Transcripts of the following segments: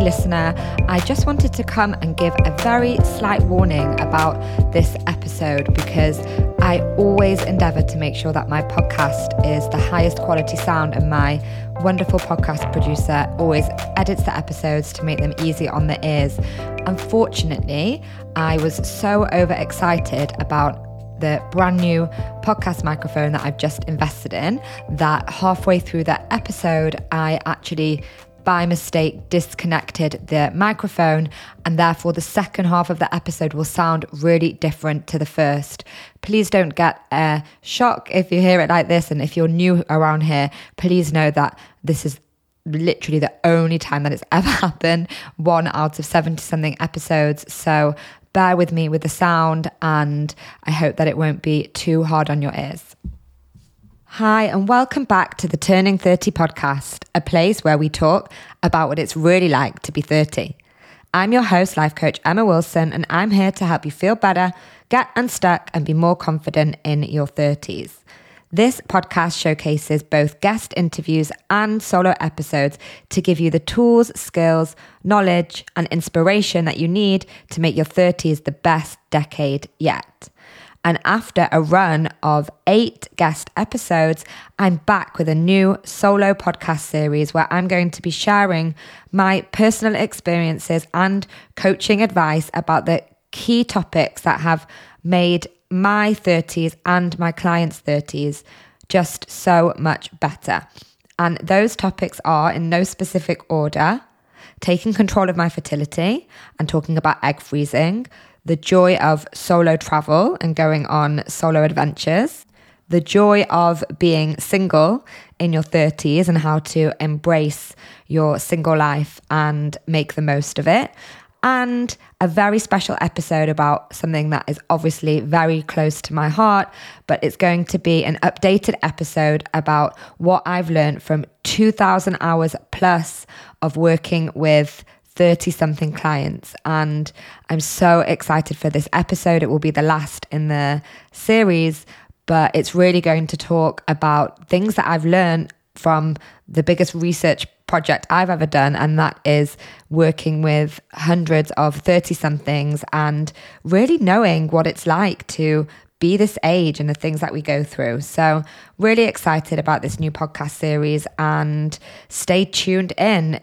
listener. I just wanted to come and give a very slight warning about this episode because I always endeavor to make sure that my podcast is the highest quality sound, and my wonderful podcast producer always edits the episodes to make them easy on the ears. Unfortunately, I was so overexcited about the brand new podcast microphone that I've just invested in that halfway through the episode, I actually by mistake disconnected the microphone, and therefore the second half of the episode will sound really different to the first. Please don't get a shock if you hear it like this, and if you're new around here, please know that this is literally the only time that it's ever happened, one out of 70 something episodes. So bear with me with the sound, and I hope that it won't be too hard on your ears. Hi, and welcome back to the Turning 30 podcast, a place where we talk about what it's really like to be 30. I'm your host, life coach Emma Wilson, and I'm here to help you feel better, get unstuck, and be more confident in your 30s. This podcast showcases both guest interviews and solo episodes to give you the tools, skills, knowledge, and inspiration that you need to make your 30s the best decade yet. And after a run of eight guest episodes, I'm back with a new solo podcast series where I'm going to be sharing my personal experiences and coaching advice about the key topics that have made my 30s and my clients' 30s just so much better. And those topics are, in no specific order, taking control of my fertility and talking about egg freezing, the joy of solo travel and going on solo adventures, the joy of being single in your 30s and how to embrace your single life and make the most of it, and a very special episode about something that is obviously very close to my heart, but it's going to be an updated episode about what I've learned from 2,000 hours plus of working with 30 something clients. And I'm so excited for this episode. It will be the last in the series, but it's really going to talk about things that I've learned from the biggest research project I've ever done, and that is working with hundreds of 30 somethings and really knowing what it's like to be this age and the things that we go through. So, really excited about this new podcast series and stay tuned in.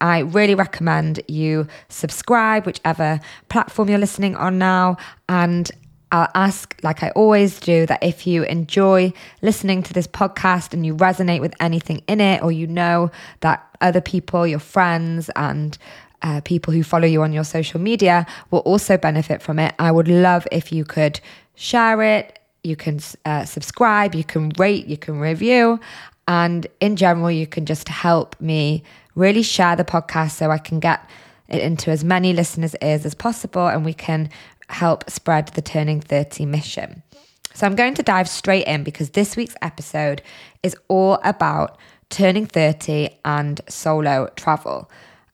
I really recommend you subscribe, whichever platform you're listening on now, and I'll ask, like I always do, that if you enjoy listening to this podcast and you resonate with anything in it, or you know that other people, your friends, and uh, people who follow you on your social media will also benefit from it, I would love if you could share it. You can uh, subscribe, you can rate, you can review. And in general, you can just help me really share the podcast so I can get it into as many listeners' ears as possible and we can help spread the Turning 30 mission. So I'm going to dive straight in because this week's episode is all about turning 30 and solo travel.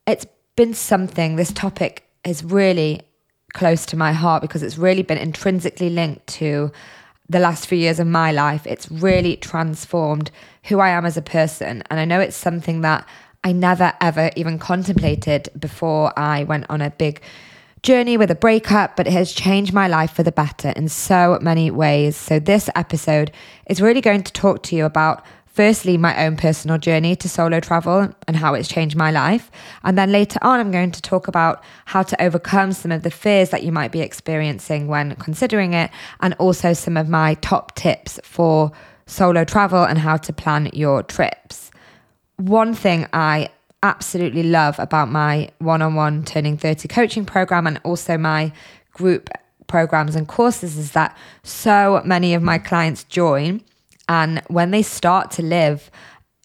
It's been something, this topic is really close to my heart because it's really been intrinsically linked to the last few years of my life. It's really transformed who I am as a person. And I know it's something that I never ever even contemplated before I went on a big journey with a breakup, but it has changed my life for the better in so many ways. So, this episode is really going to talk to you about firstly, my own personal journey to solo travel and how it's changed my life. And then later on, I'm going to talk about how to overcome some of the fears that you might be experiencing when considering it, and also some of my top tips for solo travel and how to plan your trips. One thing I absolutely love about my one on one turning 30 coaching program and also my group programs and courses is that so many of my clients join. And when they start to live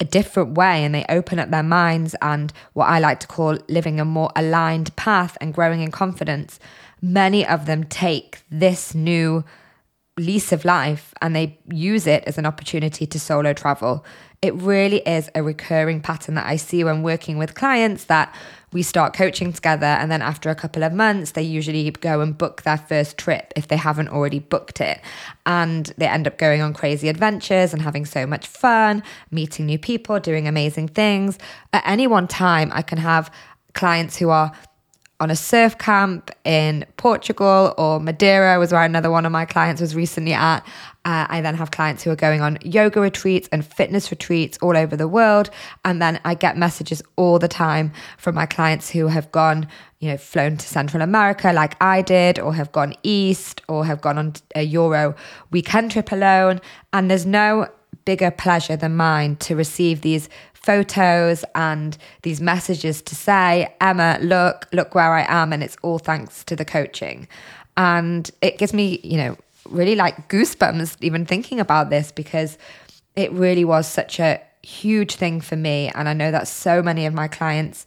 a different way and they open up their minds and what I like to call living a more aligned path and growing in confidence, many of them take this new lease of life and they use it as an opportunity to solo travel it really is a recurring pattern that I see when working with clients that we start coaching together and then after a couple of months they usually go and book their first trip if they haven't already booked it. And they end up going on crazy adventures and having so much fun meeting new people doing amazing things. At any one time i can have clients who are on a surf camp in Portugal or Madeira was where another one of my clients was recently at. Uh, I then have clients who are going on yoga retreats and fitness retreats all over the world. And then I get messages all the time from my clients who have gone, you know, flown to Central America like I did, or have gone east, or have gone on a Euro weekend trip alone. And there's no bigger pleasure than mine to receive these photos and these messages to say, Emma, look, look where I am. And it's all thanks to the coaching. And it gives me, you know, really like goosebumps even thinking about this because it really was such a huge thing for me. And I know that so many of my clients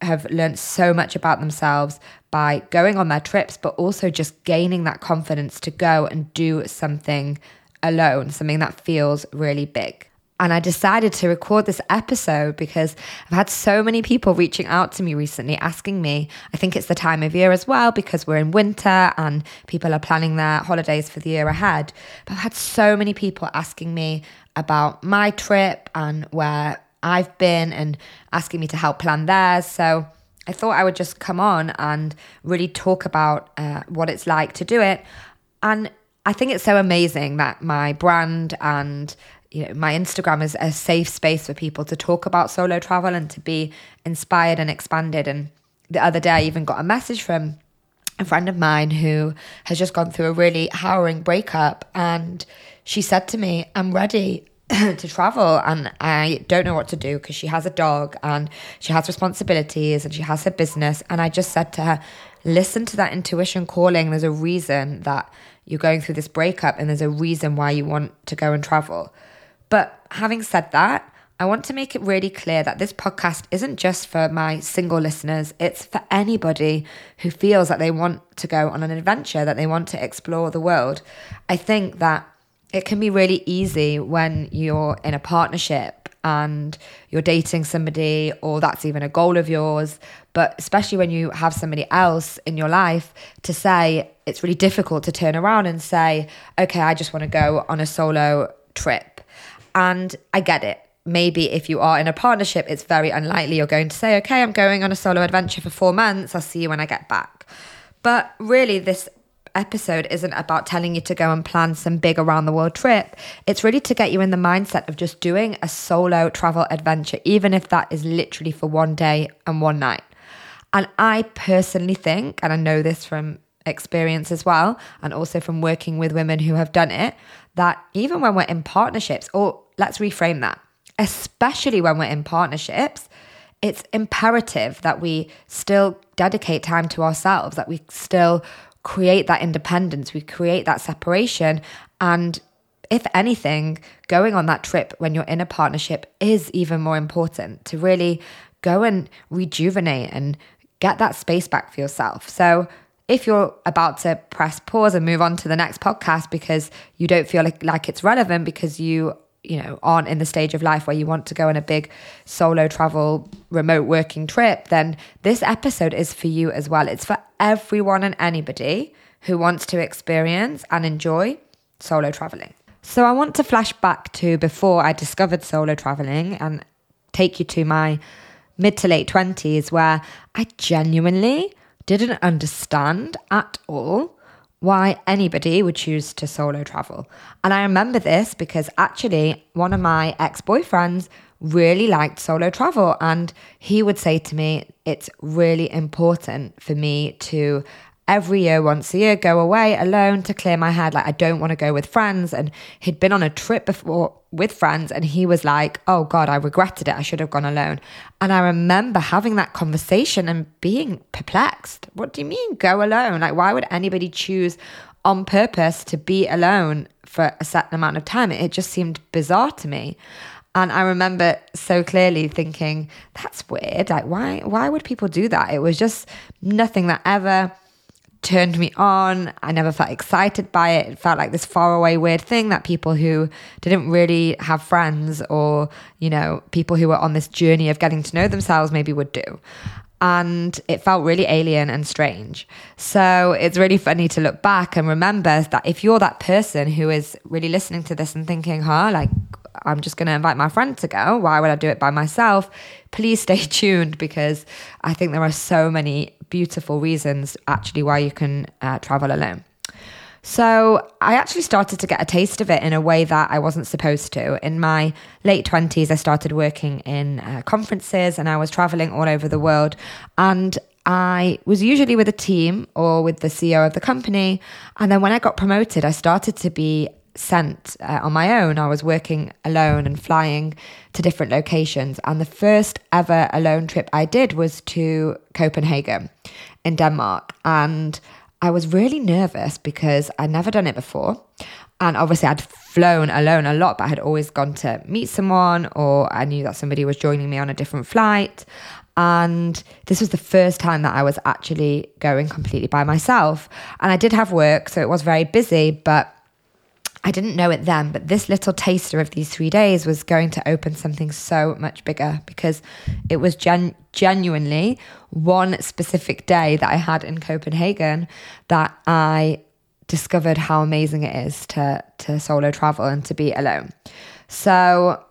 have learned so much about themselves by going on their trips, but also just gaining that confidence to go and do something alone, something that feels really big. And I decided to record this episode because I've had so many people reaching out to me recently asking me. I think it's the time of year as well because we're in winter and people are planning their holidays for the year ahead. But I've had so many people asking me about my trip and where I've been and asking me to help plan theirs. So I thought I would just come on and really talk about uh, what it's like to do it. And I think it's so amazing that my brand and you know, my Instagram is a safe space for people to talk about solo travel and to be inspired and expanded. And the other day, I even got a message from a friend of mine who has just gone through a really harrowing breakup. And she said to me, I'm ready to travel and I don't know what to do because she has a dog and she has responsibilities and she has her business. And I just said to her, listen to that intuition calling. There's a reason that you're going through this breakup and there's a reason why you want to go and travel. Having said that, I want to make it really clear that this podcast isn't just for my single listeners, it's for anybody who feels that they want to go on an adventure, that they want to explore the world. I think that it can be really easy when you're in a partnership and you're dating somebody, or that's even a goal of yours. But especially when you have somebody else in your life to say, it's really difficult to turn around and say, okay, I just want to go on a solo trip and I get it. Maybe if you are in a partnership, it's very unlikely you're going to say, okay, I'm going on a solo adventure for four months. I'll see you when I get back. But really, this episode isn't about telling you to go and plan some big around the world trip. It's really to get you in the mindset of just doing a solo travel adventure, even if that is literally for one day and one night. And I personally think, and I know this from experience as well, and also from working with women who have done it, that even when we're in partnerships, or let's reframe that, especially when we're in partnerships, it's imperative that we still dedicate time to ourselves, that we still create that independence, we create that separation. And if anything, going on that trip when you're in a partnership is even more important to really go and rejuvenate and get that space back for yourself. So, if you're about to press pause and move on to the next podcast because you don't feel like, like it's relevant because you you know aren't in the stage of life where you want to go on a big solo travel remote working trip then this episode is for you as well. It's for everyone and anybody who wants to experience and enjoy solo traveling. So i want to flash back to before i discovered solo traveling and take you to my mid to late 20s where i genuinely didn't understand at all why anybody would choose to solo travel. And I remember this because actually, one of my ex boyfriends really liked solo travel. And he would say to me, It's really important for me to every year, once a year, go away alone to clear my head. Like, I don't want to go with friends. And he'd been on a trip before with friends, and he was like, Oh God, I regretted it. I should have gone alone. And I remember having that conversation and being perplexed. What do you mean, go alone? Like, why would anybody choose on purpose to be alone for a certain amount of time? It just seemed bizarre to me. And I remember so clearly thinking, that's weird. Like, why, why would people do that? It was just nothing that ever turned me on. I never felt excited by it. It felt like this faraway weird thing that people who didn't really have friends or, you know, people who were on this journey of getting to know themselves maybe would do. And it felt really alien and strange. So it's really funny to look back and remember that if you're that person who is really listening to this and thinking, huh, like, I'm just going to invite my friend to go. Why would I do it by myself? Please stay tuned because I think there are so many beautiful reasons actually why you can uh, travel alone. So I actually started to get a taste of it in a way that I wasn't supposed to. In my late 20s, I started working in uh, conferences and I was traveling all over the world. And I was usually with a team or with the CEO of the company. And then when I got promoted, I started to be sent uh, on my own. I was working alone and flying to different locations. And the first ever alone trip I did was to Copenhagen in Denmark. And I was really nervous because I'd never done it before. And obviously, I'd flown alone a lot, but I had always gone to meet someone, or I knew that somebody was joining me on a different flight. And this was the first time that I was actually going completely by myself. And I did have work, so it was very busy, but I didn't know it then, but this little taster of these three days was going to open something so much bigger because it was gen- genuinely one specific day that I had in Copenhagen that I discovered how amazing it is to to solo travel and to be alone. So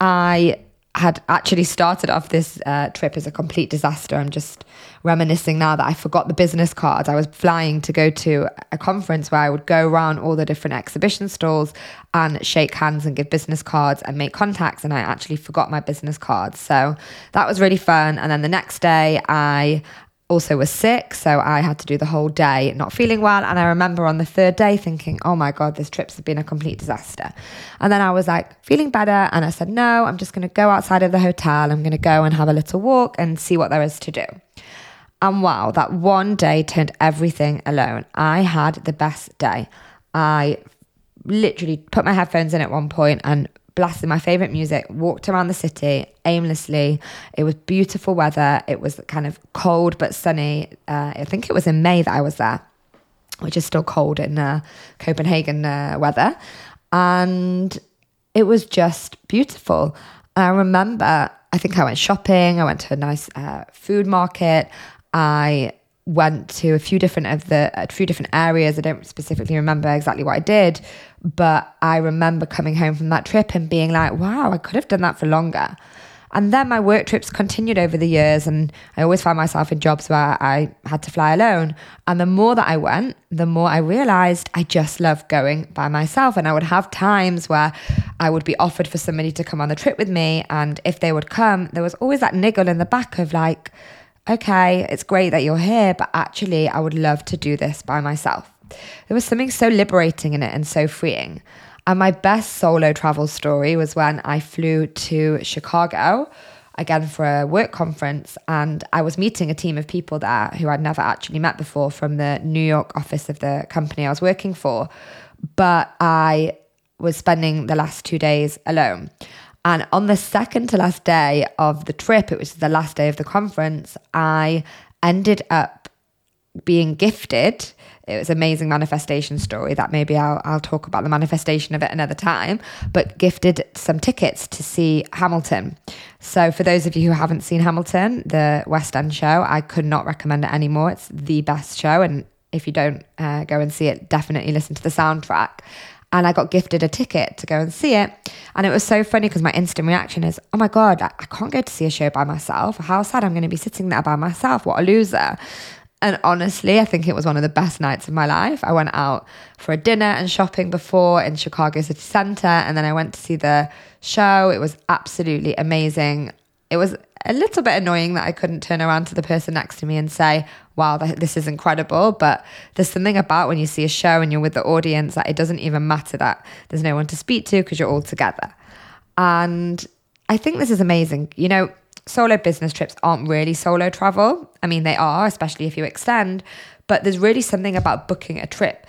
I had actually started off this uh, trip as a complete disaster. I'm just reminiscing now that I forgot the business cards. I was flying to go to a conference where I would go around all the different exhibition stalls and shake hands and give business cards and make contacts. And I actually forgot my business cards. So that was really fun. And then the next day, I also was sick, so I had to do the whole day not feeling well. And I remember on the third day thinking, oh my God, this trip's been a complete disaster. And then I was like feeling better, and I said, no, I'm just going to go outside of the hotel. I'm going to go and have a little walk and see what there is to do. And wow, that one day turned everything alone. I had the best day. I literally put my headphones in at one point and blasted my favorite music, walked around the city aimlessly. It was beautiful weather. It was kind of cold but sunny. Uh, I think it was in May that I was there, which is still cold in uh, Copenhagen uh, weather. And it was just beautiful. I remember, I think I went shopping, I went to a nice uh, food market. I went to a few different of the a few different areas. I don't specifically remember exactly what I did, but I remember coming home from that trip and being like, "Wow, I could have done that for longer." And then my work trips continued over the years, and I always found myself in jobs where I had to fly alone. And the more that I went, the more I realized I just love going by myself. And I would have times where I would be offered for somebody to come on the trip with me. And if they would come, there was always that niggle in the back of like, okay, it's great that you're here, but actually, I would love to do this by myself. There was something so liberating in it and so freeing. And my best solo travel story was when I flew to Chicago again for a work conference and I was meeting a team of people there who I'd never actually met before from the New York office of the company I was working for. But I was spending the last two days alone. And on the second to last day of the trip, it was the last day of the conference, I ended up being gifted. It was an amazing manifestation story that maybe I'll, I'll talk about the manifestation of it another time, but gifted some tickets to see Hamilton. So, for those of you who haven't seen Hamilton, the West End show, I could not recommend it anymore. It's the best show. And if you don't uh, go and see it, definitely listen to the soundtrack and I got gifted a ticket to go and see it. And it was so funny because my instant reaction is, oh my God, I, can't go to see a show by myself. How sad I'm going to be sitting there by myself. What a loser. And honestly, I think it was one of the best nights of my life. I went out for a dinner and shopping before in Chicago City Center, and then I went to see the show. It was absolutely amazing. It was a little bit annoying that I couldn't turn around to the person next to me and say, wow, this is incredible. But there's something about when you see a show and you're with the audience that it doesn't even matter that there's no one to speak to because you're all together. And I think this is amazing. You know, solo business trips aren't really solo travel. I mean, they are, especially if you extend, but there's really something about booking a trip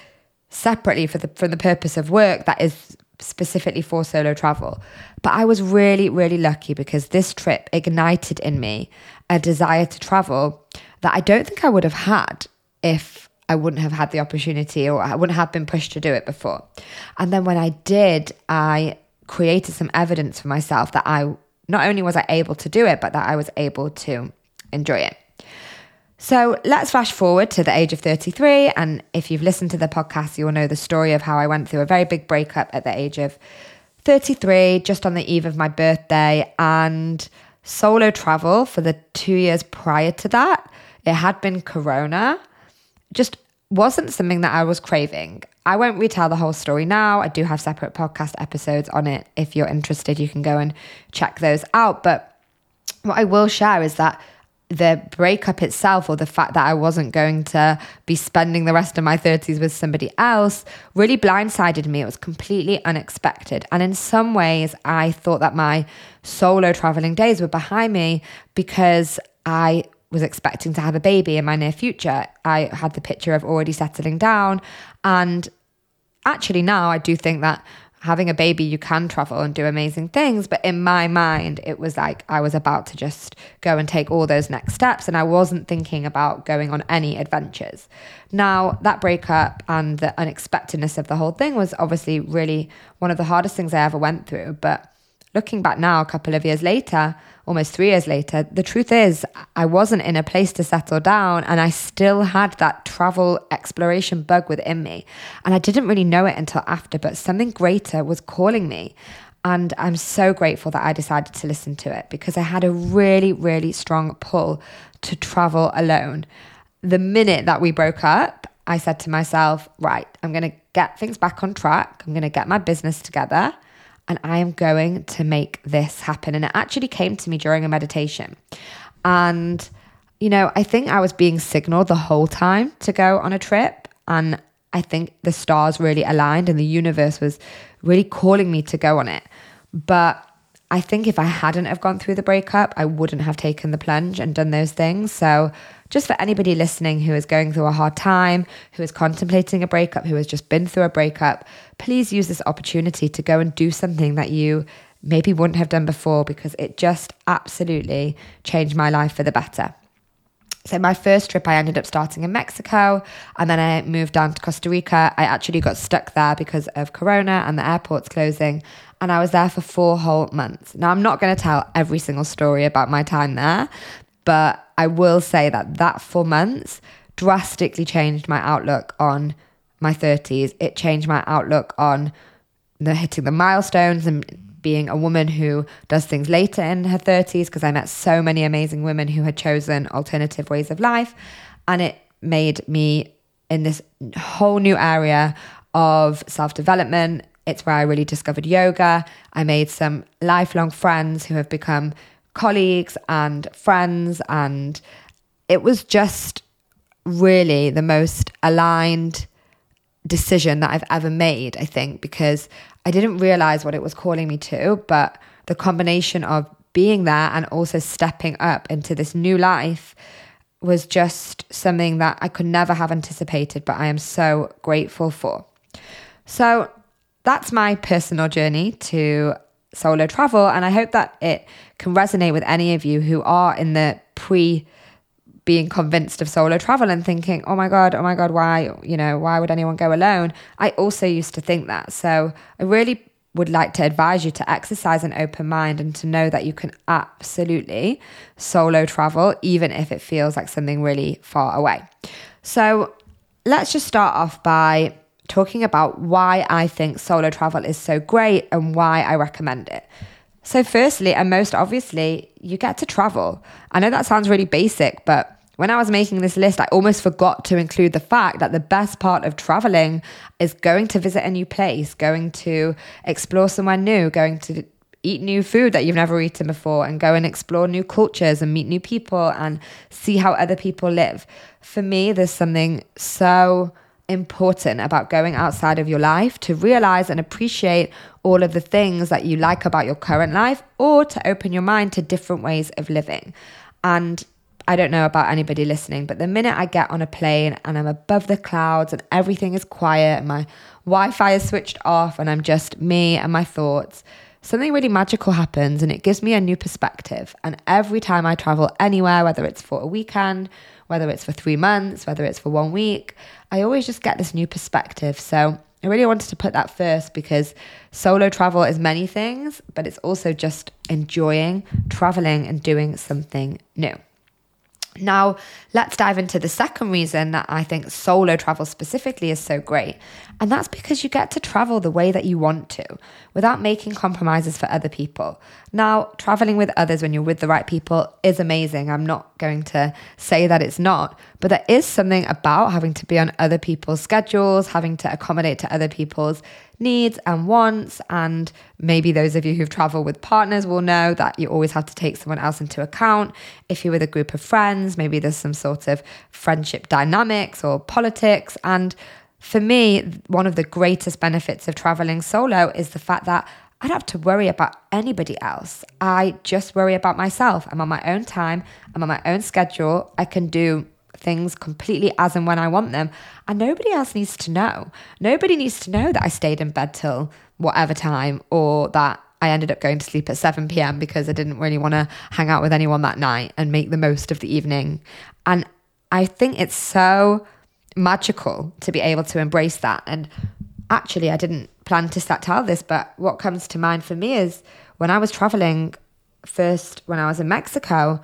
separately for the for the purpose of work that is specifically for solo travel. But I was really, really lucky because this trip ignited in me a desire to travel that I don't think I would have had if I wouldn't have had the opportunity or I wouldn't have been pushed to do it before. And then when I did, I created some evidence for myself that I not only was I able to do it, but that I was able to enjoy it. So let's flash forward to the age of 33. And if you've listened to the podcast, you'll know the story of how I went through a very big breakup at the age of 33, just on the eve of my birthday, and solo travel for the two years prior to that. It had been Corona, just wasn't something that I was craving. I won't retell the whole story now. I do have separate podcast episodes on it. If you're interested, you can go and check those out. But what I will share is that the breakup itself or the fact that I wasn't going to be spending the rest of my 30s with somebody else really blindsided me. It was completely unexpected. And in some ways, I thought that my solo traveling days were behind me because I was expecting to have a baby in my near future. I had the picture of already settling down. And actually, now I do think that having a baby, you can travel and do amazing things. But in my mind, it was like I was about to just go and take all those next steps. And I wasn't thinking about going on any adventures. Now, that breakup and the unexpectedness of the whole thing was obviously really one of the hardest things I ever went through. But looking back now, a couple of years later, almost three years later, the truth is, I wasn't in a place to settle down and I still had that travel exploration bug within me. And I didn't really know it until after, but something greater was calling me. And I'm so grateful that I decided to listen to it because I had a really, really strong pull to travel alone. The minute that we broke up, I said to myself, right, I'm going to get things back on track. I'm going to get my business together and I am going to make this happen. And it actually came to me during a meditation. And, you know, I think I was being signaled the whole time to go on a trip. And I think the stars really aligned and the universe was really calling me to go on it. But I think if I hadn't have gone through the breakup, I wouldn't have taken the plunge and done those things. So just for anybody listening who is going through a hard time, who is contemplating a breakup, who has just been through a breakup, please use this opportunity to go and do something that you maybe wouldn't have done before because it just absolutely changed my life for the better. So, my first trip, I ended up starting in Mexico and then I moved down to Costa Rica. I actually got stuck there because of Corona and the airports closing. And I was there for four whole months. Now, I'm not going to tell every single story about my time there, but I will say that that four months drastically changed my outlook on my 30s. It changed my outlook on the hitting the milestones and being a woman who does things later in her 30s because I met so many amazing women who had chosen alternative ways of life. And it made me in this whole new area of self development. It's where I really discovered yoga. I made some lifelong friends who have become colleagues and friends. And it was just really the most aligned decision that I've ever made, I think, because I didn't realize what it was calling me to, but the combination of being there and also stepping up into this new life was just something that I could never have anticipated, but I am so grateful for. So that's my personal journey to solo travel. And I hope that it can resonate with any of you who are in the pre being convinced of solo travel and thinking, oh my God, oh my God, why, you know, why would anyone go alone? I also used to think that. So I really would like to advise you to exercise an open mind and to know that you can absolutely solo travel, even if it feels like something really far away. So let's just start off by talking about why I think solo travel is so great and why I recommend it. So, firstly, and most obviously, you get to travel. I know that sounds really basic, but when I was making this list, I almost forgot to include the fact that the best part of traveling is going to visit a new place, going to explore somewhere new, going to eat new food that you've never eaten before, and go and explore new cultures and meet new people and see how other people live. For me, there's something so important about going outside of your life to realize and appreciate all of the things that you like about your current life or to open your mind to different ways of living. And I don't know about anybody listening, but the minute I get on a plane and I'm above the clouds and everything is quiet and my Wi Fi is switched off and I'm just me and my thoughts, something really magical happens and it gives me a new perspective. And every time I travel anywhere, whether it's for a weekend, whether it's for three months, whether it's for one week, I always just get this new perspective. So I really wanted to put that first because solo travel is many things, but it's also just enjoying traveling and doing something new. Now, let's dive into the second reason that I think solo travel specifically is so great. And that's because you get to travel the way that you want to without making compromises for other people. Now, traveling with others when you're with the right people is amazing. I'm not going to say that it's not, but there is something about having to be on other people's schedules, having to accommodate to other people's needs and wants. And maybe those of you who've traveled with partners will know that you always have to take someone else into account. If you're with a group of friends, maybe there's some sort of friendship dynamics or politics. And for me, one of the greatest benefits of traveling solo is the fact that I don't have to worry about anybody else. I just worry about myself. I'm on my own time, I'm on my own schedule. I can do things completely as and when I want them. And nobody else needs to know. Nobody needs to know that I stayed in bed till whatever time or that I ended up going to sleep at 7 p.m. because I didn't really want to hang out with anyone that night and make the most of the evening. And I think it's so magical to be able to embrace that. And actually, I didn't plan to start tell this, but what comes to mind for me is when I was traveling first when I was in Mexico,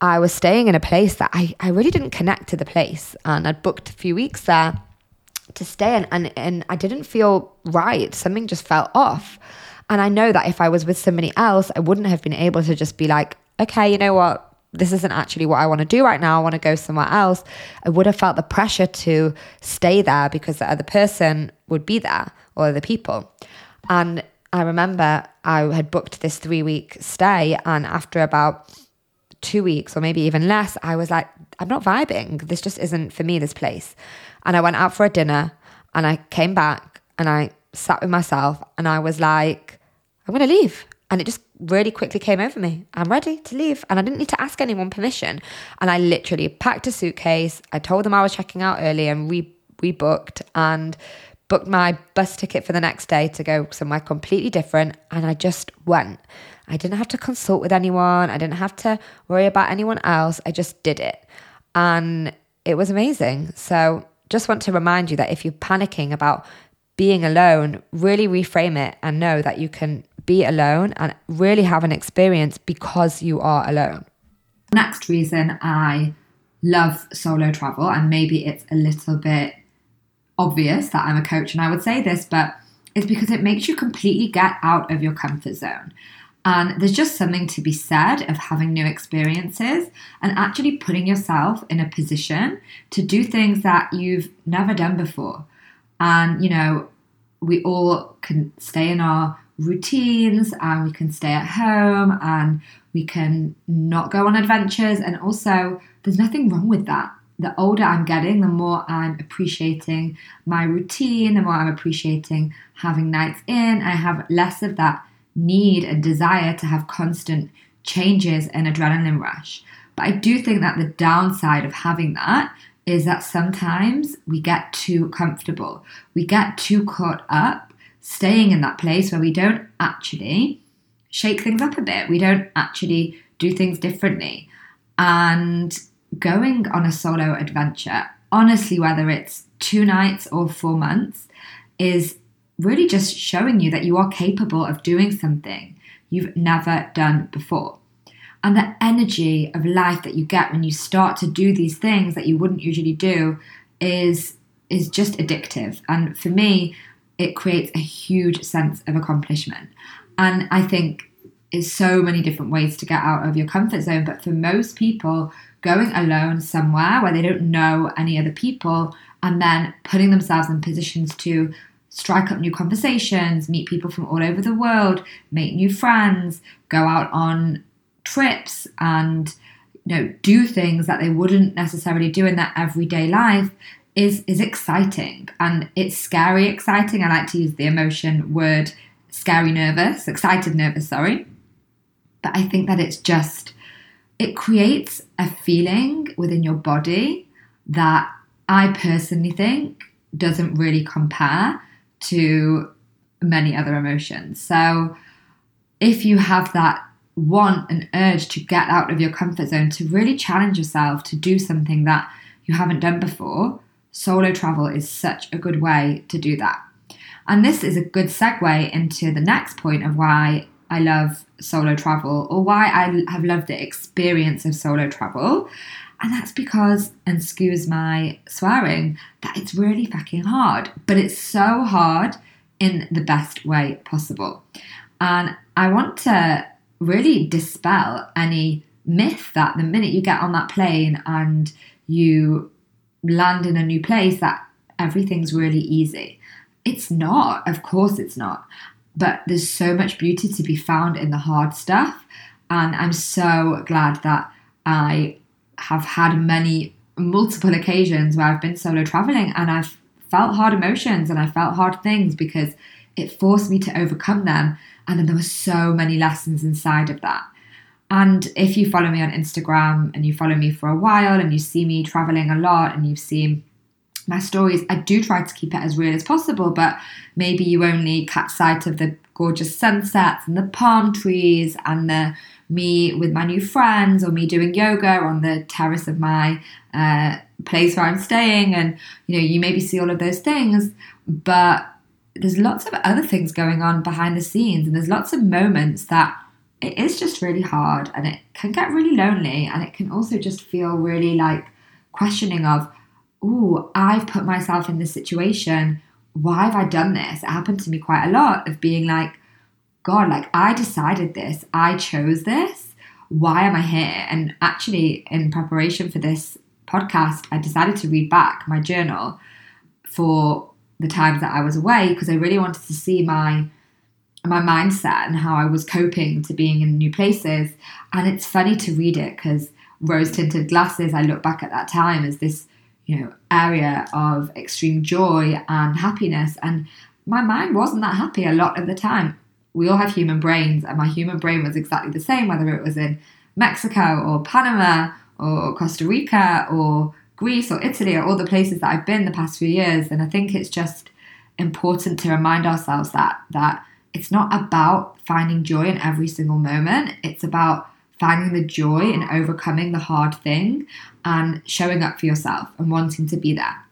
I was staying in a place that I, I really didn't connect to the place. And I'd booked a few weeks there to stay and, and, and I didn't feel right. Something just felt off. And I know that if I was with somebody else, I wouldn't have been able to just be like, okay, you know what? this isn't actually what I want to do right now. I want to go somewhere else. I would have felt the pressure to stay there because the other person would be there or the people. And I remember I had booked this three week stay. And after about two weeks or maybe even less, I was like, I'm not vibing. This just isn't for me, this place. And I went out for a dinner and I came back and I sat with myself and I was like, I'm going to leave. And it just really quickly came over me. I'm ready to leave. And I didn't need to ask anyone permission. And I literally packed a suitcase. I told them I was checking out early and re- rebooked and booked my bus ticket for the next day to go somewhere completely different. And I just went. I didn't have to consult with anyone. I didn't have to worry about anyone else. I just did it. And it was amazing. So just want to remind you that if you're panicking about being alone, really reframe it and know that you can be alone and really have an experience because you are alone. Next reason I love solo travel, and maybe it's a little bit obvious that I'm a coach and I would say this, but it's because it makes you completely get out of your comfort zone. And there's just something to be said of having new experiences and actually putting yourself in a position to do things that you've never done before. And, you know, we all can stay in our routines and we can stay at home and we can not go on adventures. And also, there's nothing wrong with that. The older I'm getting, the more I'm appreciating my routine, the more I'm appreciating having nights in. I have less of that need and desire to have constant changes and adrenaline rush. But I do think that the downside of having that is that sometimes we get too comfortable. We get too caught up staying in that place where we don't actually shake things up a bit. We don't actually do things differently. And going on a solo adventure, honestly, whether it's two nights or four months, is really just showing you that you are capable of doing something you've never done before. And the energy of life that you get when you start to do these things that you wouldn't usually do is is just addictive. And for me, it creates a huge sense of accomplishment. And I think is so many different ways to get out of your comfort zone. But for most people, going alone somewhere where they don't know any other people and then putting themselves in positions to strike up new conversations, meet people from all over the world, make new friends, go out on trips and you know do things that they wouldn't necessarily do in their everyday life is is exciting and it's scary exciting. I like to use the emotion word scary nervous, excited nervous, sorry. But I think that it's just it creates a feeling within your body that I personally think doesn't really compare to many other emotions. So if you have that want and urge to get out of your comfort zone, to really challenge yourself to do something that you haven't done before, solo travel is such a good way to do that. And this is a good segue into the next point of why I love solo travel or why I have loved the experience of solo travel. And that's because, and excuse my swearing, that it's really fucking hard. But it's so hard in the best way possible. And I want to really dispel any myth that the minute you get on that plane and you land in a new place, that everything's really easy. It's not, of course, it's not. But there's so much beauty to be found in the hard stuff. And I'm so glad that I have had many, multiple occasions where I've been solo traveling and I've felt hard emotions and I felt hard things because it forced me to overcome them. And then there were so many lessons inside of that. And if you follow me on Instagram and you follow me for a while and you see me traveling a lot and you've seen my stories, I do try to keep it as real as possible, but maybe you only catch sight of the gorgeous sunsets and the palm trees and the me with my new friends or me doing yoga on the terrace of my uh, place where I'm staying. And, you know, you maybe see all of those things, but there's lots of other things going on behind the scenes. And there's lots of moments that it is just really hard and it can get really lonely. And it can also just feel really like questioning of, oh, I've put myself in this situation. Why have I done this? It happened to me quite a lot of being like, God, like I decided this, I chose this. Why am I here? And actually, in preparation for this podcast, I decided to read back my journal for the times that I was away because I really wanted to see my my mindset and how I was coping to being in new places. And it's funny to read it because rose tinted glasses, I look back at that time as this, you know, area of extreme joy and happiness. And my mind wasn't that happy a lot of the time we all have human brains, and my human brain was exactly the same, whether it was in Mexico or Panama or Costa Rica or Greece or Italy or all the places that I've been the past few years. And I think it's just important to remind ourselves that that it's not about finding joy in every single moment. It's about finding the joy in overcoming the hard thing and showing up for yourself and wanting to be there.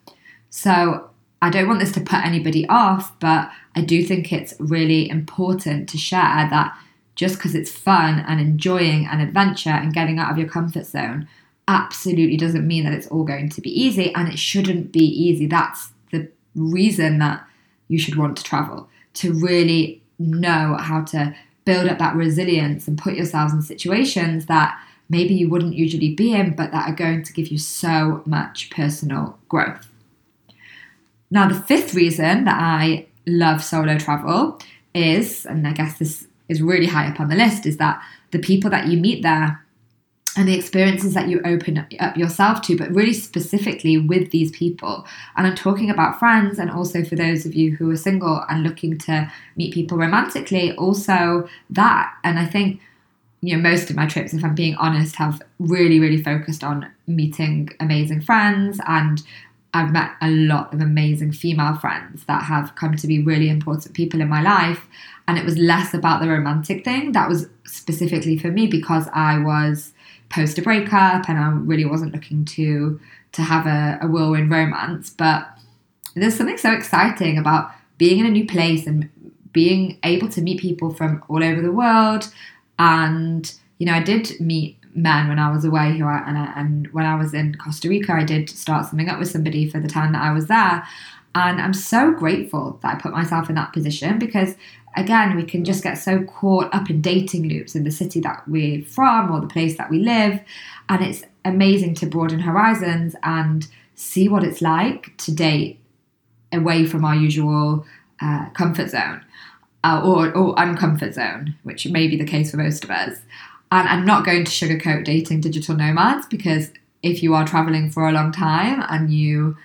So I don't want this to put anybody off, but I do think it's really important to share that just because it's fun and enjoying an adventure and getting out of your comfort zone absolutely doesn't mean that it's all going to be easy and it shouldn't be easy. That's the reason that you should want to travel to really know how to build up that resilience and put yourselves in situations that maybe you wouldn't usually be in, but that are going to give you so much personal growth. Now, the fifth reason that I love solo travel is, and I guess this is really high up on the list, is that the people that you meet there and the experiences that you open up yourself to, but really specifically with these people. And I'm talking about friends, and also for those of you who are single and looking to meet people romantically, also that. And I think, you know, most of my trips, if I'm being honest, have really, really focused on meeting amazing friends and I've met a lot of amazing female friends that have come to be really important people in my life. And it was less about the romantic thing. That was specifically for me because I was post a breakup and I really wasn't looking to to have a, a whirlwind romance. But there's something so exciting about being in a new place and being able to meet people from all over the world. And, you know, I did meet men when I was away who I, and, I, and when I was in Costa Rica, I did start something up with somebody for the time that I was there. And I'm so grateful that I put myself in that position because, again, we can just get so caught up in dating loops in the city that we're from or the place that we live. And it's amazing to broaden horizons and see what it's like to date away from our usual uh, comfort zone uh, or, or uncomfort zone, which may be the case for most of us. And I'm not going to sugarcoat dating digital nomads because if you are traveling for a long time and you,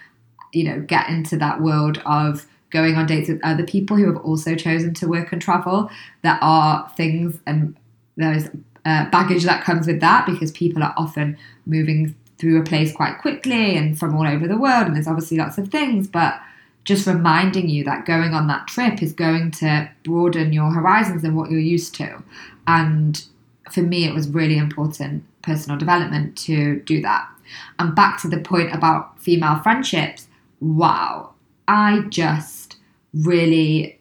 you know, get into that world of going on dates with other people who have also chosen to work and travel, there are things and there's uh, baggage that comes with that because people are often moving through a place quite quickly and from all over the world, and there's obviously lots of things, but just reminding you that going on that trip is going to broaden your horizons and what you're used to. And for me, it was really important personal development to do that. And back to the point about female friendships, wow, I just really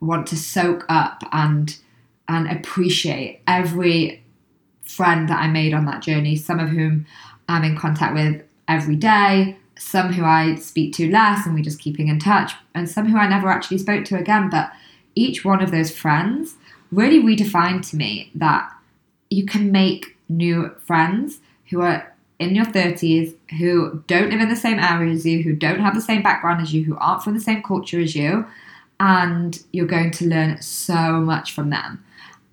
want to soak up and and appreciate every friend that I made on that journey, some of whom I'm in contact with every day, some who I speak to less and we're just keeping in touch, and some who I never actually spoke to again. But each one of those friends really redefined to me that you can make new friends who are in your 30s who don't live in the same area as you, who don't have the same background as you, who aren't from the same culture as you, and you're going to learn so much from them.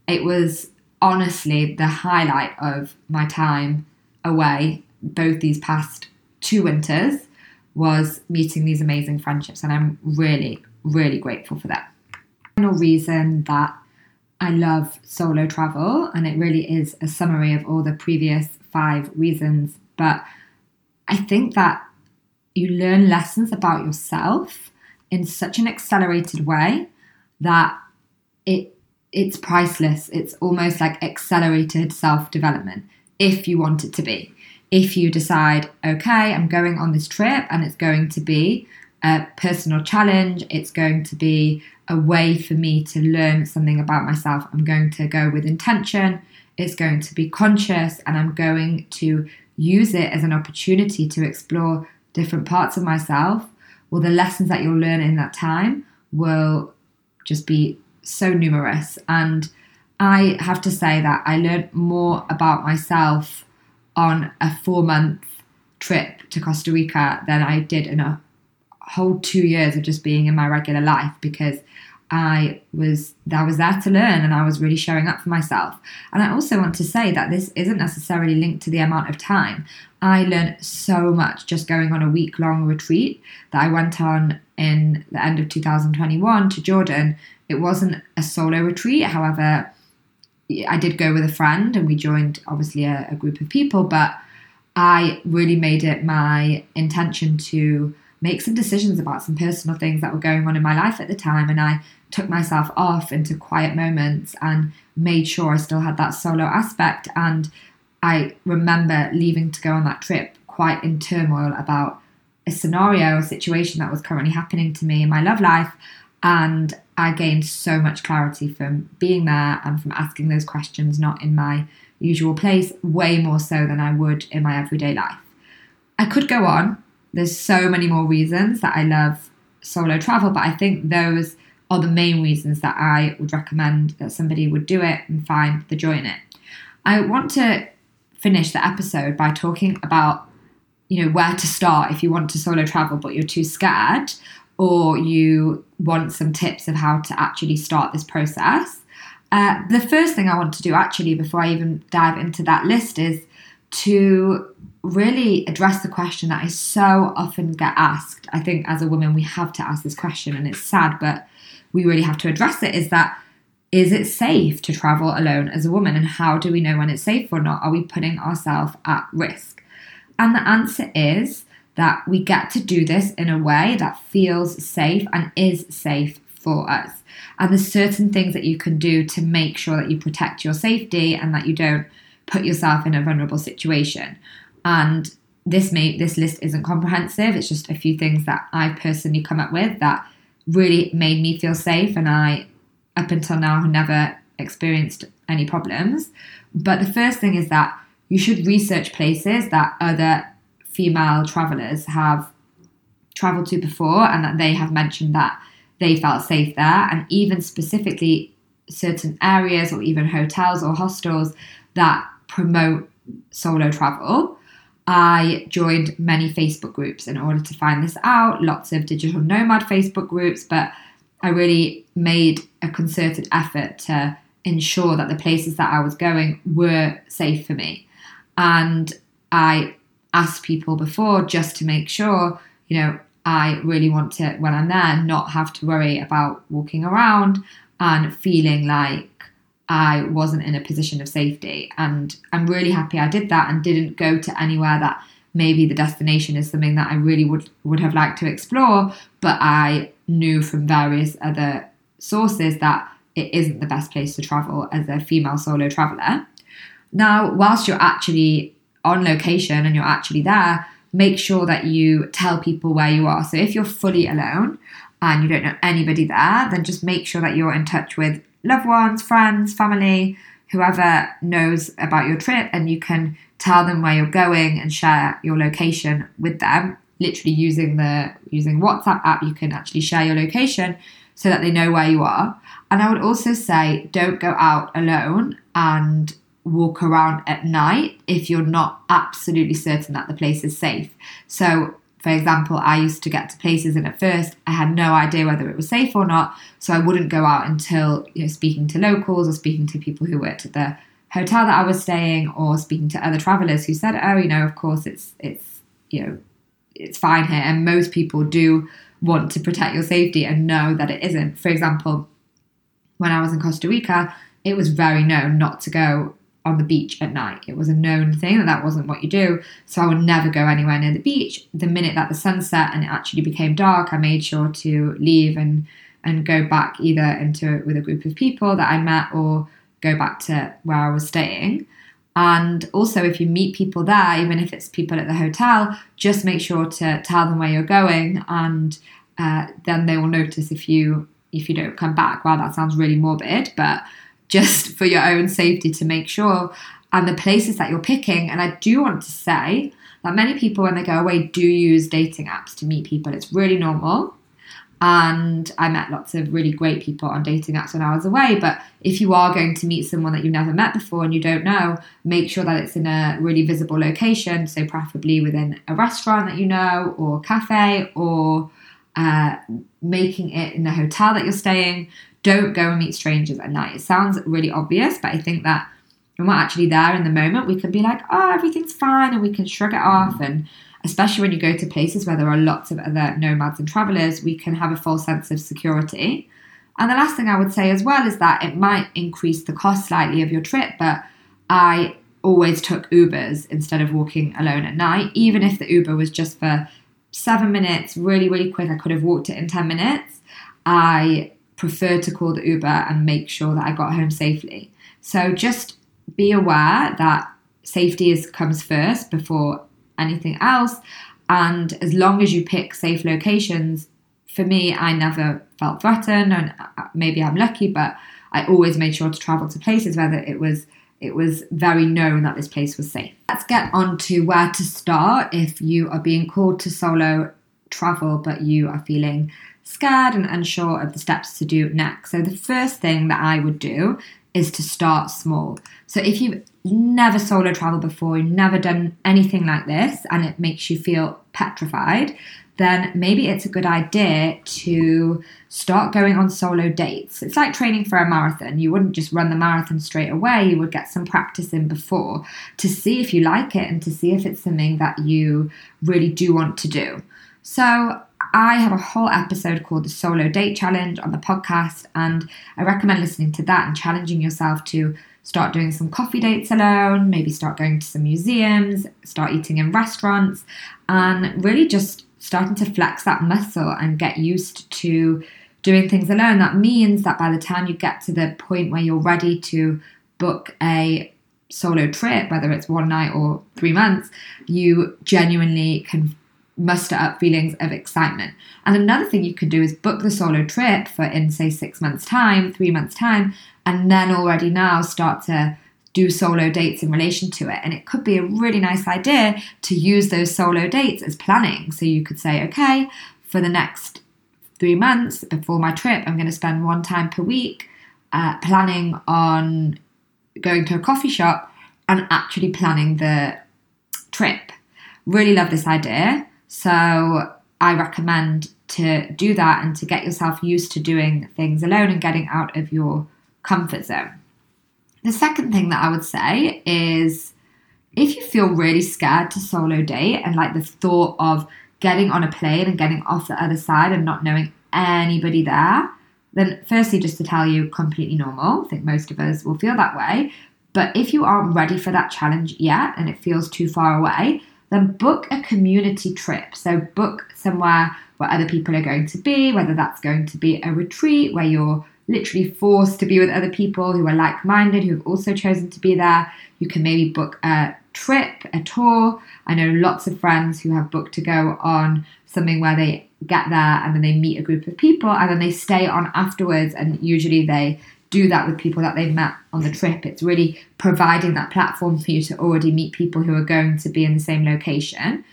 It was honestly the highlight of my time away, both these past two winters, was meeting these amazing friendships, and I'm really, really grateful for that. Final reason that I love solo travel, and it really is a summary of all the previous five reasons. But I think that you learn lessons about yourself in such an accelerated way that it it's priceless. It's almost like accelerated self-development if you want it to be. If you decide, okay, I'm going on this trip and it's going to be a personal challenge, it's going to be a way for me to learn something about myself. I'm going to go with intention, it's going to be conscious, and I'm going to use it as an opportunity to explore different parts of myself. Well, the lessons that you'll learn in that time will just be so numerous. And I have to say that I learned more about myself on a four month trip to Costa Rica than I did in a whole two years of just being in my regular life because I was I was there to learn and I was really showing up for myself. And I also want to say that this isn't necessarily linked to the amount of time. I learned so much just going on a week long retreat that I went on in the end of 2021 to Jordan. It wasn't a solo retreat, however, I did go with a friend and we joined obviously a, a group of people, but I really made it my intention to make some decisions about some personal things that were going on in my life at the time. And I took myself off into quiet moments and made sure I still had that solo aspect. And I remember leaving to go on that trip quite in turmoil about a scenario, a situation that was currently happening to me in my love life. And I gained so much clarity from being there and from asking those questions, not in my usual place, way more so than I would in my everyday life. I could go on. There's so many more reasons that I love solo travel, but I think those are the main reasons that I would recommend that somebody would do it and find the joy in it. I want to finish the episode by talking about you know where to start if you want to solo travel but you're too scared or you want some tips of how to actually start this process. Uh, the first thing I want to do actually before I even dive into that list is to really address the question that I so often get asked. I think as a woman, we have to ask this question, and it's sad, but we really have to address it is that is it safe to travel alone as a woman? And how do we know when it's safe or not? Are we putting ourselves at risk? And the answer is that we get to do this in a way that feels safe and is safe for us. And there's certain things that you can do to make sure that you protect your safety and that you don't put yourself in a vulnerable situation. And this may this list isn't comprehensive. It's just a few things that I've personally come up with that really made me feel safe and I up until now have never experienced any problems. But the first thing is that you should research places that other female travelers have traveled to before and that they have mentioned that they felt safe there, and even specifically certain areas or even hotels or hostels that promote solo travel. I joined many Facebook groups in order to find this out, lots of digital nomad Facebook groups, but I really made a concerted effort to ensure that the places that I was going were safe for me. And I asked people before just to make sure, you know, I really want to, when I'm there, not have to worry about walking around and feeling like I wasn't in a position of safety. And I'm really happy I did that and didn't go to anywhere that maybe the destination is something that I really would, would have liked to explore, but I knew from various other sources that it isn't the best place to travel as a female solo traveler. Now, whilst you're actually on location and you're actually there, make sure that you tell people where you are. So if you're fully alone and you don't know anybody there, then just make sure that you're in touch with loved ones, friends, family whoever knows about your trip and you can tell them where you're going and share your location with them. Literally using the using whatsapp app you can actually share your location so that they know where you are. And i would also say don't go out alone and walk around at night if you're not absolutely certain that the place is safe. So for example, I used to get to places and at first I had no idea whether it was safe or not, so I wouldn't go out until you know speaking to locals or speaking to people who worked at the hotel that I was staying or speaking to other travelers who said, "Oh, you know, of course it's it's you know it's fine here." And most people do want to protect your safety and know that it isn't. For example, when I was in Costa Rica, it was very known not to go on the beach at night. It was a known thing that that wasn't what you do. So I would never go anywhere near the beach. The minute that the sun set and it actually became dark, I made sure to leave and and go back either into with a group of people that I met or go back to where I was staying. And also, if you meet people there, even if it's people at the hotel, just make sure to tell them where you're going, and uh, then they will notice if you if you don't come back. Well, that sounds really morbid, but just for your own safety to make sure and the places that you're picking. And I do want to say that many people, when they go away, do use dating apps to meet people. It's really normal. And I met lots of really great people on dating apps when I was away. But if you are going to meet someone that you've never met before and you don't know, make sure that it's in a really visible location. So, preferably within a restaurant that you know, or cafe, or uh, making it in the hotel that you're staying don't go and meet strangers at night. It sounds really obvious, but I think that when we're actually there in the moment, we can be like, oh, everything's fine, and we can shrug it off. And especially when you go to places where there are lots of other nomads and travelers, we can have a false sense of security. And the last thing I would say as well is that it might increase the cost slightly of your trip, but I always took Ubers instead of walking alone at night, even if the Uber was just for seven minutes, really, really quick. I could have walked it in 10 minutes. I prefer to call the Uber and make sure that I got home safely. So just be aware that safety is comes first before anything else. And as long as you pick safe locations, for me, I never felt threatened, and uh, uh, maybe I'm lucky, but I always made sure to travel to places where it was it was very known that this place was safe. Let's get on to where to start if you are being called to solo travel, but you are feeling scared and unsure of the steps to do next. So, the first thing that I would do is to start small. So, if you've never solo traveled before, you've never done anything like this, and it makes you feel petrified, then maybe it's a good idea to start going on solo dates. It's like training for a marathon. You wouldn't just run the marathon straight away, you would get some practice in before to see if you like it and to see if it's something that you really do want to do. So, I have a whole episode called the Solo Date Challenge on the podcast, and I recommend listening to that and challenging yourself to start doing some coffee dates alone, maybe start going to some museums, start eating in restaurants, and really just starting to flex that muscle and get used to doing things alone. That means that by the time you get to the point where you're ready to book a solo trip, whether it's one night or three months, you genuinely can muster up feelings of excitement. And another thing you could do is book the solo trip for in say six months' time, three months' time, and then already now start to do solo dates in relation to it. And it could be a really nice idea to use those solo dates as planning. So you could say, okay, for the next three months before my trip, I'm going to spend one time per week uh, planning on going to a coffee shop and actually planning the trip. Really love this idea. So I recommend to do that and to get yourself used to doing things alone and getting out of your comfort zone. The second thing that I would say is if you feel really scared to solo date and like the thought of getting on a plane and getting off the other side and not knowing anybody there, then firstly, just to tell you, completely normal. I think most of us will feel that way. But if you aren't ready for that challenge yet and it feels too far away, then book a community trip. So book somewhere where other people are going to be, whether that's going to be a retreat where you're literally forced to be with other people who are like minded, who have also chosen to be there. You can maybe book a trip, a tour. I know lots of friends who have booked to go on something where they get there and then they meet a group of people and then they stay on afterwards and usually they do that with people that they've met on the trip. It's really providing that platform for you to already meet people who are going to be in the same location.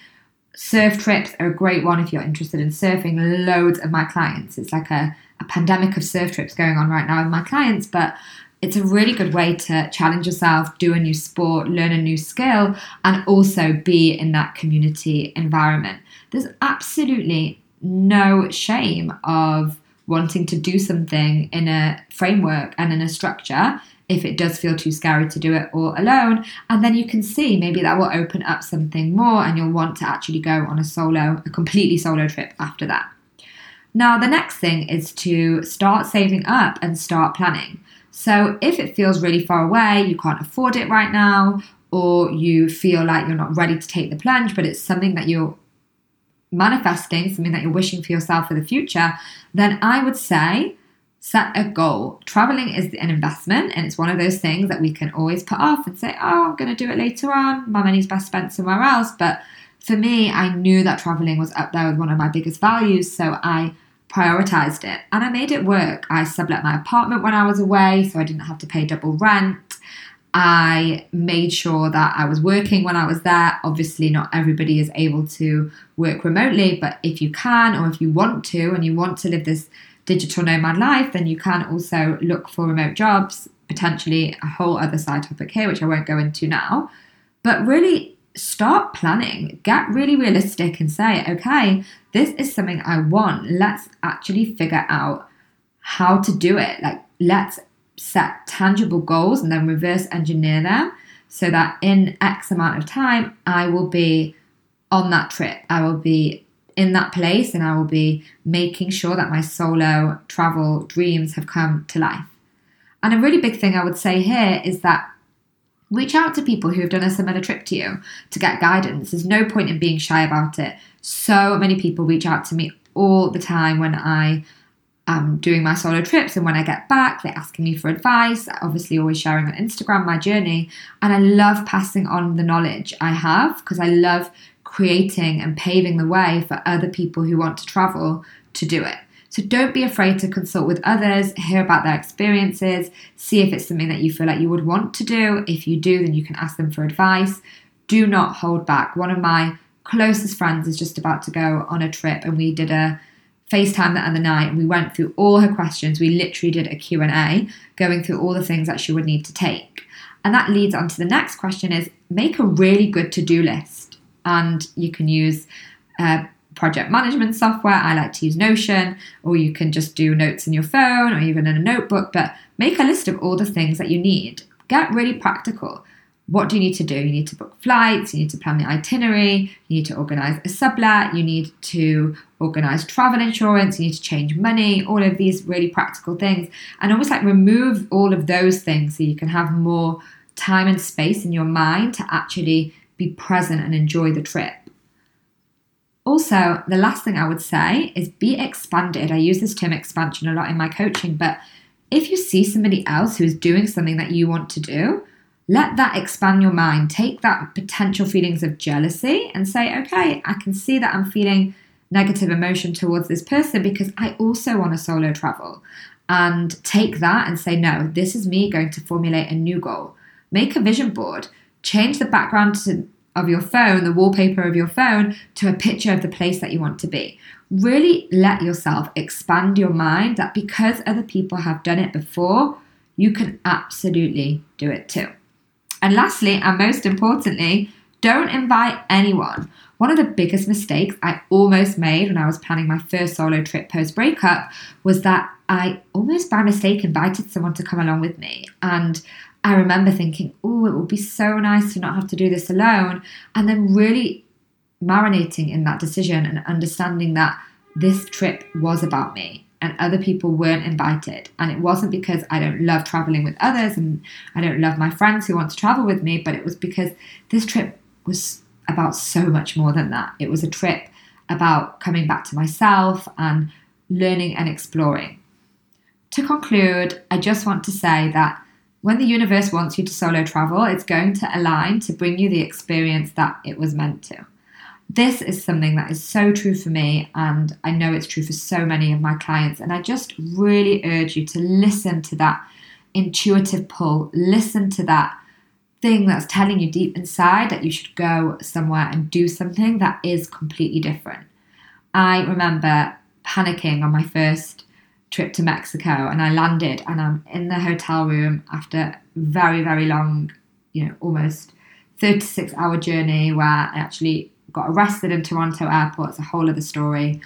Surf trips are a great one if you're interested in surfing. Loads of my clients, it's like a, a pandemic of surf trips going on right now with my clients, but it's a really good way to challenge yourself, do a new sport, learn a new skill, and also be in that community environment. There's absolutely no shame of wanting to do something in a framework and in a structure if it does feel too scary to do it all alone. And then you can see maybe that will open up something more and you'll want to actually go on a solo, a completely solo trip after that. Now, the next thing is to start saving up and start planning. So, if it feels really far away, you can't afford it right now, or you feel like you're not ready to take the plunge, but it's something that you're manifesting, something that you're wishing for yourself for the future, then I would say set a goal. Traveling is an investment, and it's one of those things that we can always put off and say, oh, I'm going to do it later on. My money's best spent somewhere else. But for me, I knew that traveling was up there with one of my biggest values. So I prioritized it and I made it work. I sublet my apartment when I was away so I didn't have to pay double rent. I made sure that I was working when I was there. Obviously, not everybody is able to work remotely, but if you can, or if you want to, and you want to live this digital nomad life, then you can also look for remote jobs, potentially a whole other side topic here, which I won't go into now. But really start planning, get really realistic and say, okay, this is something I want. Let's actually figure out how to do it. Like, let's set tangible goals and then reverse engineer them so that in X amount of time, I will be on that trip. I will be in that place and I will be making sure that my solo travel dreams have come to life. And a really big thing I would say here is that reach out to people who have done a similar trip to you to get guidance. There's no point in being shy about it. So many people reach out to me all the time when I am doing my solo trips and when I get back, they're asking me for advice. Obviously, always sharing on Instagram my journey. And I love passing on the knowledge I have because I love creating and paving the way for other people who want to travel to do it. So don't be afraid to consult with others, hear about their experiences, see if it's something that you feel like you would want to do. If you do, then you can ask them for advice. Do not hold back. One of my closest friends is just about to go on a trip and we did a FaceTime the other night and we went through all her questions. We literally did a Q&A going through all the things that she would need to take. And that leads on to the next question is make a really good to-do list. And you can use uh, project management software. I like to use Notion, or you can just do notes in your phone or even in a notebook, but make a list of all the things that you need. Get really practical. What do you need to do? You need to book flights, you need to plan the itinerary, you need to organize a sublet, you need to organize travel insurance, you need to change money, all of these really practical things. And almost like remove all of those things so you can have more time and space in your mind to actually be present and enjoy the trip. Also, the last thing I would say is be expanded. I use this term expansion a lot in my coaching, but if you see somebody else who is doing something that you want to do, let that expand your mind. Take that potential feelings of jealousy and say, okay, I can see that I'm feeling negative emotion towards this person because I also want to solo travel. And take that and say, no, this is me going to formulate a new goal. Make a vision board. Change the background to of your phone, the wallpaper of your phone, to a picture of the place that you want to be. Really let yourself expand your mind that because other people have done it before, you can absolutely do it too. And lastly, and most importantly, don't invite anyone. One of the biggest mistakes I almost made when I was planning my first solo trip post breakup was that I almost by mistake invited someone to come along with me. And I remember thinking, oh, it would be so nice to not have to do this alone. And then really marinating in that decision and understanding that this trip was about me and other people weren't invited. And it wasn't because I don't love traveling with others and I don't love my friends who want to travel with me, but it was because this trip was about so much more than that. It was a trip about coming back to myself and learning and exploring. To conclude, I just want to say that when the universe wants you to solo travel, it's going to align to bring you the experience that it was meant to. this is something that is so true for me, and I know it's true for so many of my clients. And I just really urge you to listen to that intuitive pull, listen to that thing that's telling you deep inside that you should go somewhere and do something that is completely different. I remember panicking on my first trip to Mexico and I landed and I'm in the hotel room after very, very long, you know, almost 36 hour journey where I actually got arrested in Toronto airport. It's a whole other story.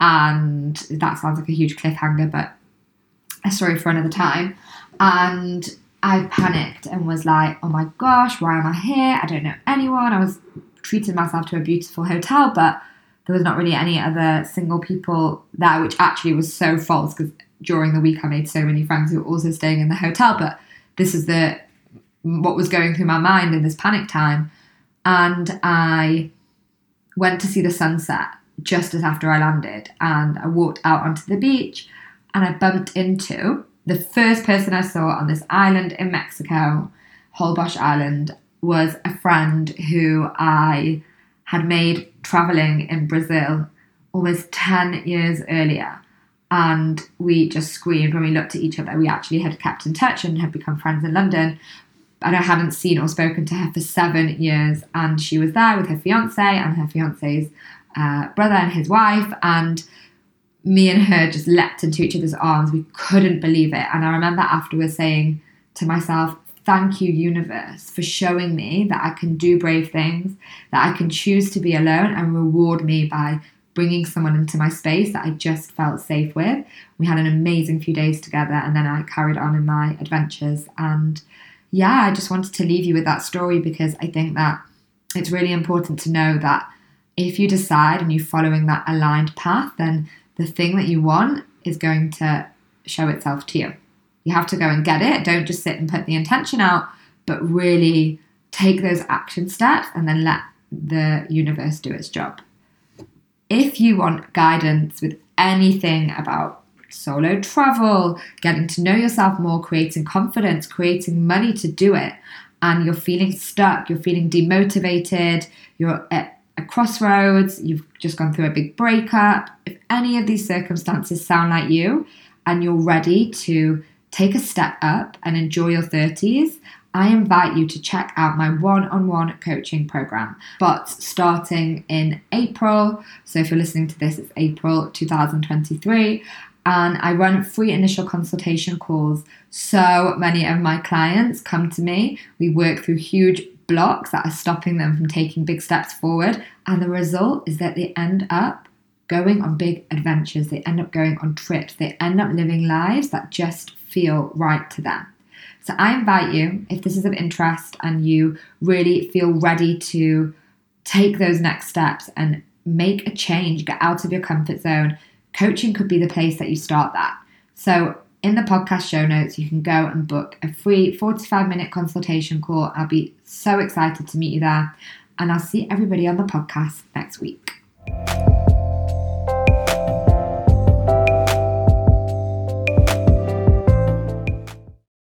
And that sounds like a huge cliffhanger, but a story for another time. And I panicked and was like, oh my gosh, why am I here? I don't know anyone. I was treating myself to a beautiful hotel, but there was not really any other single people there, which actually was so false because during the week I made so many friends who were also staying in the hotel. But this is the what was going through my mind in this panic time. And I went to see the sunset just as after I landed, and I walked out onto the beach and I bumped into the first person I saw on this island in Mexico, Holbox Island, was a friend who I had made traveling in Brazil almost 10 years earlier. And we just screamed when we looked at each other. We actually had kept in touch and had become friends in London. And I hadn't seen or spoken to her for seven years. And she was there with her fiance and her fiance's uh, brother and his wife. And me and her just leapt into each other's arms. We couldn't believe it. And I remember afterwards saying to myself, Thank you, universe, for showing me that I can do brave things, that I can choose to be alone and reward me by bringing someone into my space that I just felt safe with. We had an amazing few days together, and then I carried on in my adventures. And yeah, I just wanted to leave you with that story because I think that it's really important to know that if you decide and you're following that aligned path, then the thing that you want is going to show itself to you. You have to go and get it. Don't just sit and put the intention out, but really take those action steps and then let the universe do its job. If you want guidance with anything about solo travel, getting to know yourself more, creating confidence, creating money to do it, and you're feeling stuck, you're feeling demotivated, you're at a crossroads, you've just gone through a big breakup, if any of these circumstances sound like you and you're ready to take a step up and enjoy your 30s, I invite you to check out my one on one coaching program. But starting in April, so if you're listening to this, it's April 2023, and I run free initial consultation calls. So many of my clients come to me, we work through huge blocks that are stopping them from taking big steps forward. And the result is that they end up going on big adventures, they end up going on trips, they end up living lives that just feel right to them. So I invite you, if this is of interest and you really feel ready to take those next steps and make a change, get out of your comfort zone, coaching could be the place that you start that. So in the podcast show notes, you can go and book a free 45 minute consultation call. I'll be so excited to meet you there. And I'll see everybody on the podcast next week.